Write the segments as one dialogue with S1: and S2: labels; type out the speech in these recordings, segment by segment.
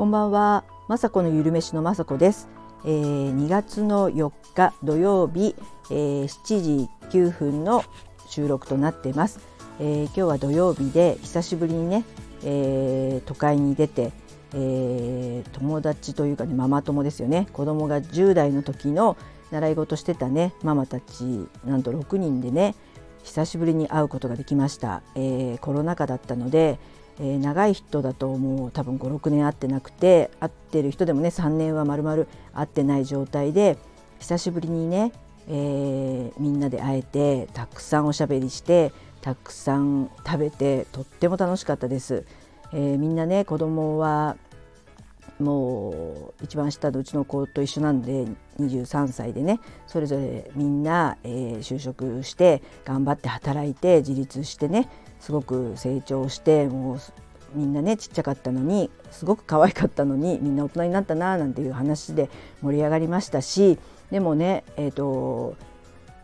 S1: こんばんは、まさこのゆるめしのまさこです、えー、2月の4日土曜日、えー、7時9分の収録となっています、えー、今日は土曜日で久しぶりにね、えー、都会に出て、えー、友達というかねママ友ですよね。子供が10代の時の習い事してたねママたちなんと6人でね久しぶりに会うことができました、えー、コロナ禍だったので、え、長い人だともう多分56年会ってなくて会ってる人でもね3年はまるまる会ってない状態で久しぶりにね、えー、みんなで会えてたくさんおしゃべりしてたくさん食べてとっても楽しかったです。えー、みんなね子供はもう一番下のうちの子と一緒なんで23歳でねそれぞれみんな、えー、就職して頑張って働いて自立してねすごく成長してもうみんなねちっちゃかったのにすごく可愛かったのにみんな大人になったななんていう話で盛り上がりましたしでもねえ、ー、と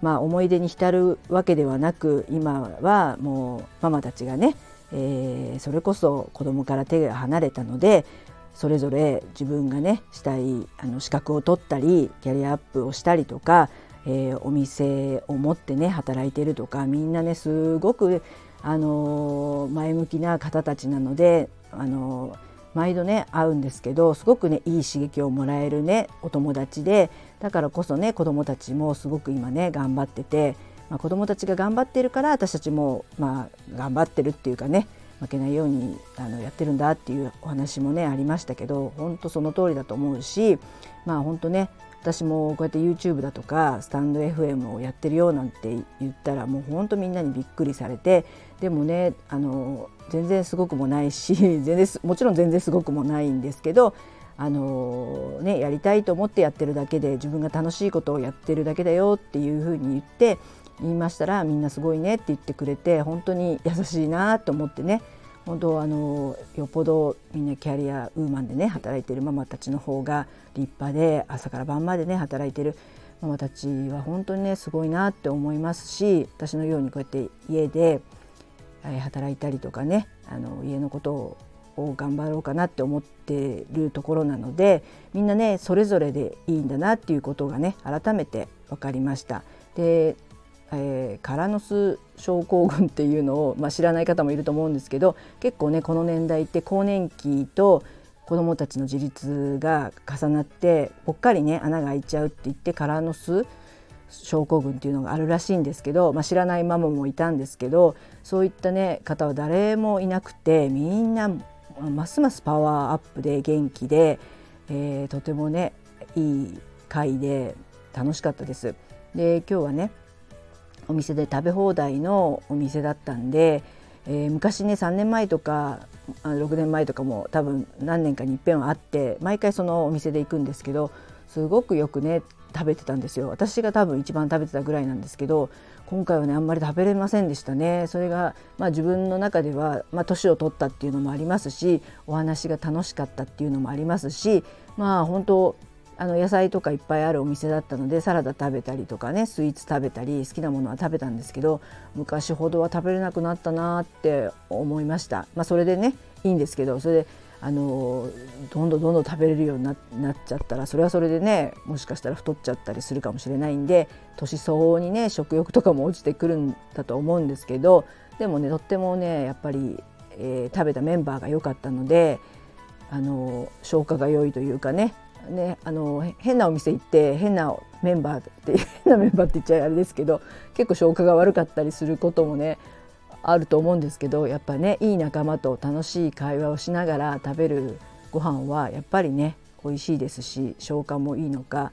S1: まあ思い出に浸るわけではなく今はもうママたちがね、えー、それこそ子供から手が離れたのでそれぞれ自分がねしたいあの資格を取ったりキャリアアップをしたりとか、えー、お店を持ってね働いてるとかみんなねすごく、あのー、前向きな方たちなので、あのー、毎度ね会うんですけどすごくねいい刺激をもらえるねお友達でだからこそね子どもたちもすごく今ね頑張ってて、まあ、子どもたちが頑張ってるから私たちもまあ頑張ってるっていうかね負けないようにあのやってるんだっていうお話もねありましたけど本当その通りだと思うしまあ本当ね私もこうやって YouTube だとかスタンド FM をやってるよなんて言ったらもう本当みんなにびっくりされてでもねあの全然すごくもないし 全然もちろん全然すごくもないんですけどあのね、やりたいと思ってやってるだけで自分が楽しいことをやってるだけだよっていうふうに言って言いましたらみんなすごいねって言ってくれて本当に優しいなと思ってね本当あのよっぽどみんなキャリアウーマンでね働いてるママたちの方が立派で朝から晩までね働いてるママたちは本当にねすごいなって思いますし私のようにこうやって家で働いたりとかねあの家のことを頑張ろうかなって思ってるところなのでみんなねそれぞれでいいんだなっていうことがね改めて分かりました。でえー、カラノス症候群っていうのを、まあ、知らない方もいると思うんですけど結構ねこの年代って更年期と子どもたちの自立が重なってぽっかりね穴が開いちゃうって言ってカラノス症候群っていうのがあるらしいんですけど、まあ、知らないママもいたんですけどそういったね方は誰もいなくてみんなますますパワーアップで元気で、えー、とてもねいい回で楽しかったです。で今日はねお店で食べ放題のお店だったんで、えー、昔ね3年前とか6年前とかも多分何年かにいっぺんはあって毎回そのお店で行くんですけどすごくよくね食べてたんですよ。私が多分一番食べてたぐらいなんですけど今回はねあんまり食べれませんでしたね。それが、まあ、自分の中では、まあ、年を取ったっていうのもありますしお話が楽しかったっていうのもありますしまあ本当あの野菜とかいっぱいあるお店だったのでサラダ食べたりとかねスイーツ食べたり好きなものは食べたんですけど昔ほどは食べれなくなったなって思いました。まあ、それでねいいんですけどそれであのどんどんどんどん食べれるようになっちゃったらそれはそれでねもしかしたら太っちゃったりするかもしれないんで年相応にね食欲とかも落ちてくるんだと思うんですけどでもねとってもねやっぱり、えー、食べたメンバーが良かったのであの消化が良いというかねね、あの変なお店行って変なメンバーって 変なメンバーって言っちゃあれですけど結構消化が悪かったりすることもねあると思うんですけどやっぱねいい仲間と楽しい会話をしながら食べるご飯はやっぱりね美味しいですし消化もいいのか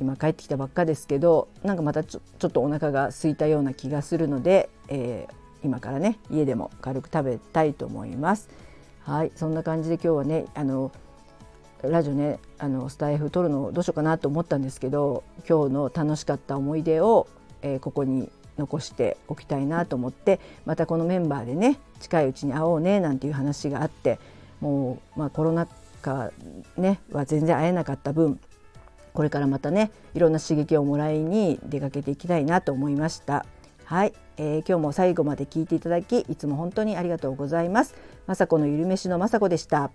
S1: 今帰ってきたばっかですけどなんかまたちょちょっとお腹が空いたような気がするので、えー、今からね家でも軽く食べたいと思います。はいそんな感じで今日はねあのラジオねあのスタイフ撮るのどうしようかなと思ったんですけど今日の楽しかった思い出を、えー、ここに残しておきたいなと思ってまたこのメンバーでね近いうちに会おうねなんていう話があってもう、まあ、コロナ禍、ね、は全然会えなかった分これからまたねいろんな刺激をもらいに出かけていきたいなと思いました。はい、えー、今日も最後まで聞いていただきいつも本当にありがとうございます。まさこのゆるめしのまさこでした。